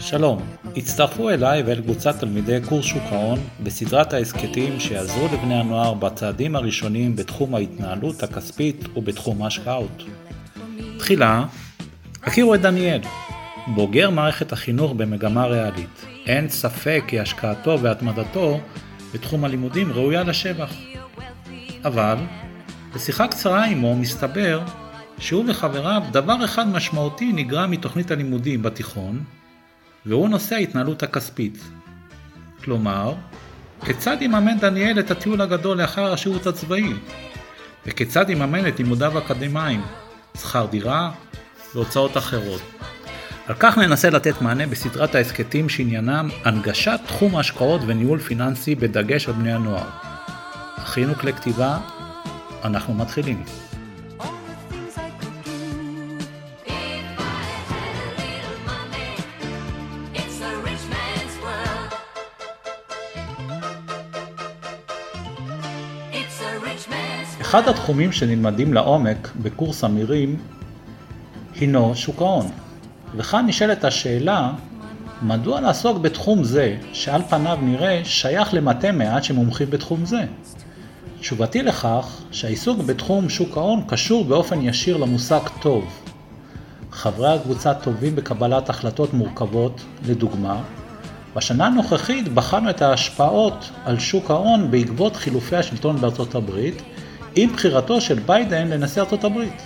שלום, הצטרפו אליי ואל קבוצת תלמידי קורס שוק ההון בסדרת ההסכתים שיעזרו לבני הנוער בצעדים הראשונים בתחום ההתנהלות הכספית ובתחום ההשקעות. תחילה, הכירו את דניאל, בוגר מערכת החינוך במגמה ריאלית. אין ספק כי השקעתו והתמדתו בתחום הלימודים ראויה לשבח. אבל, בשיחה קצרה עמו מסתבר שהוא וחבריו דבר אחד משמעותי נגרע מתוכנית הלימודים בתיכון, והוא נושא ההתנהלות הכספית. כלומר, כיצד יממן דניאל את הטיול הגדול לאחר השירות הצבאי? וכיצד יממן את לימודיו האקדמיים, שכר דירה והוצאות אחרות. על כך ננסה לתת מענה בסדרת ההסכתים שעניינם הנגשת תחום ההשקעות וניהול פיננסי בדגש על בני הנוער. הכינו כלי כתיבה, אנחנו מתחילים. אחד התחומים שנלמדים לעומק בקורס אמירים הינו שוק ההון. וכאן נשאלת השאלה, מדוע לעסוק בתחום זה, שעל פניו נראה שייך למטה מעט שמומחים בתחום זה? תשובתי לכך שהעיסוק בתחום שוק ההון קשור באופן ישיר למושג טוב. חברי הקבוצה טובים בקבלת החלטות מורכבות, לדוגמה, בשנה הנוכחית בחנו את ההשפעות על שוק ההון בעקבות חילופי השלטון בארצות הברית עם בחירתו של ביידן לנשיא ארצות הברית.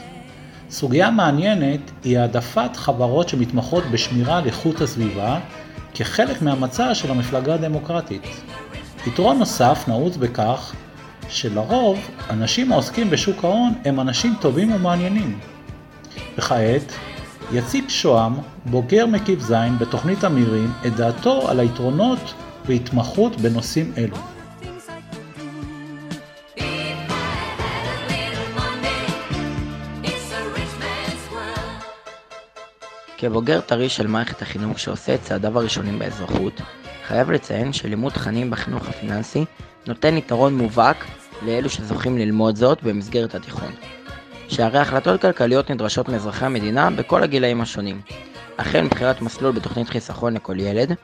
סוגיה מעניינת היא העדפת חברות שמתמחות בשמירה על איכות הסביבה כחלק מהמצע של המפלגה הדמוקרטית. יתרון נוסף נעוץ בכך שלרוב אנשים העוסקים בשוק ההון הם אנשים טובים ומעניינים. וכעת יציג שוהם, בוגר מקיף ז' בתוכנית אמירים, את דעתו על היתרונות בהתמחות בנושאים אלו. כבוגר טרי של מערכת החינוך שעושה את צעדיו הראשונים באזרחות, חייב לציין שלימוד תכנים בחינוך הפיננסי נותן יתרון מובהק לאלו שזוכים ללמוד זאת במסגרת התיכון. שהרי החלטות כלכליות נדרשות מאזרחי המדינה בכל הגילאים השונים, החל מבחירת מסלול בתוכנית חיסכון לכל ילד,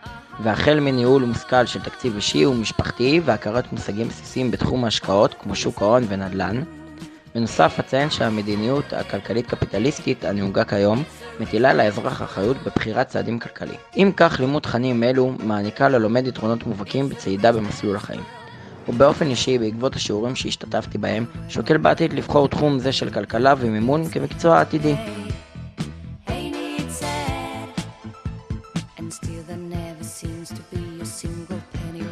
והחל מניהול מושכל של תקציב אישי ומשפחתי והכרת מושגים בסיסיים בתחום ההשקעות כמו שוק ההון ונדל"ן, בנוסף אציין שהמדיניות הכלכלית-קפיטליסטית הנהוגה כיום מטילה לאזרח אחריות בבחירת צעדים כלכליים. אם כך, לימוד תכנים אלו מעניקה ללומד יתרונות מובהקים בצעידה במסלול החיים. ובאופן אישי, בעקבות השיעורים שהשתתפתי בהם, שוקל בעתיד לבחור תחום זה של כלכלה ומימון כמקצוע עתידי. still there never seems to be a single penny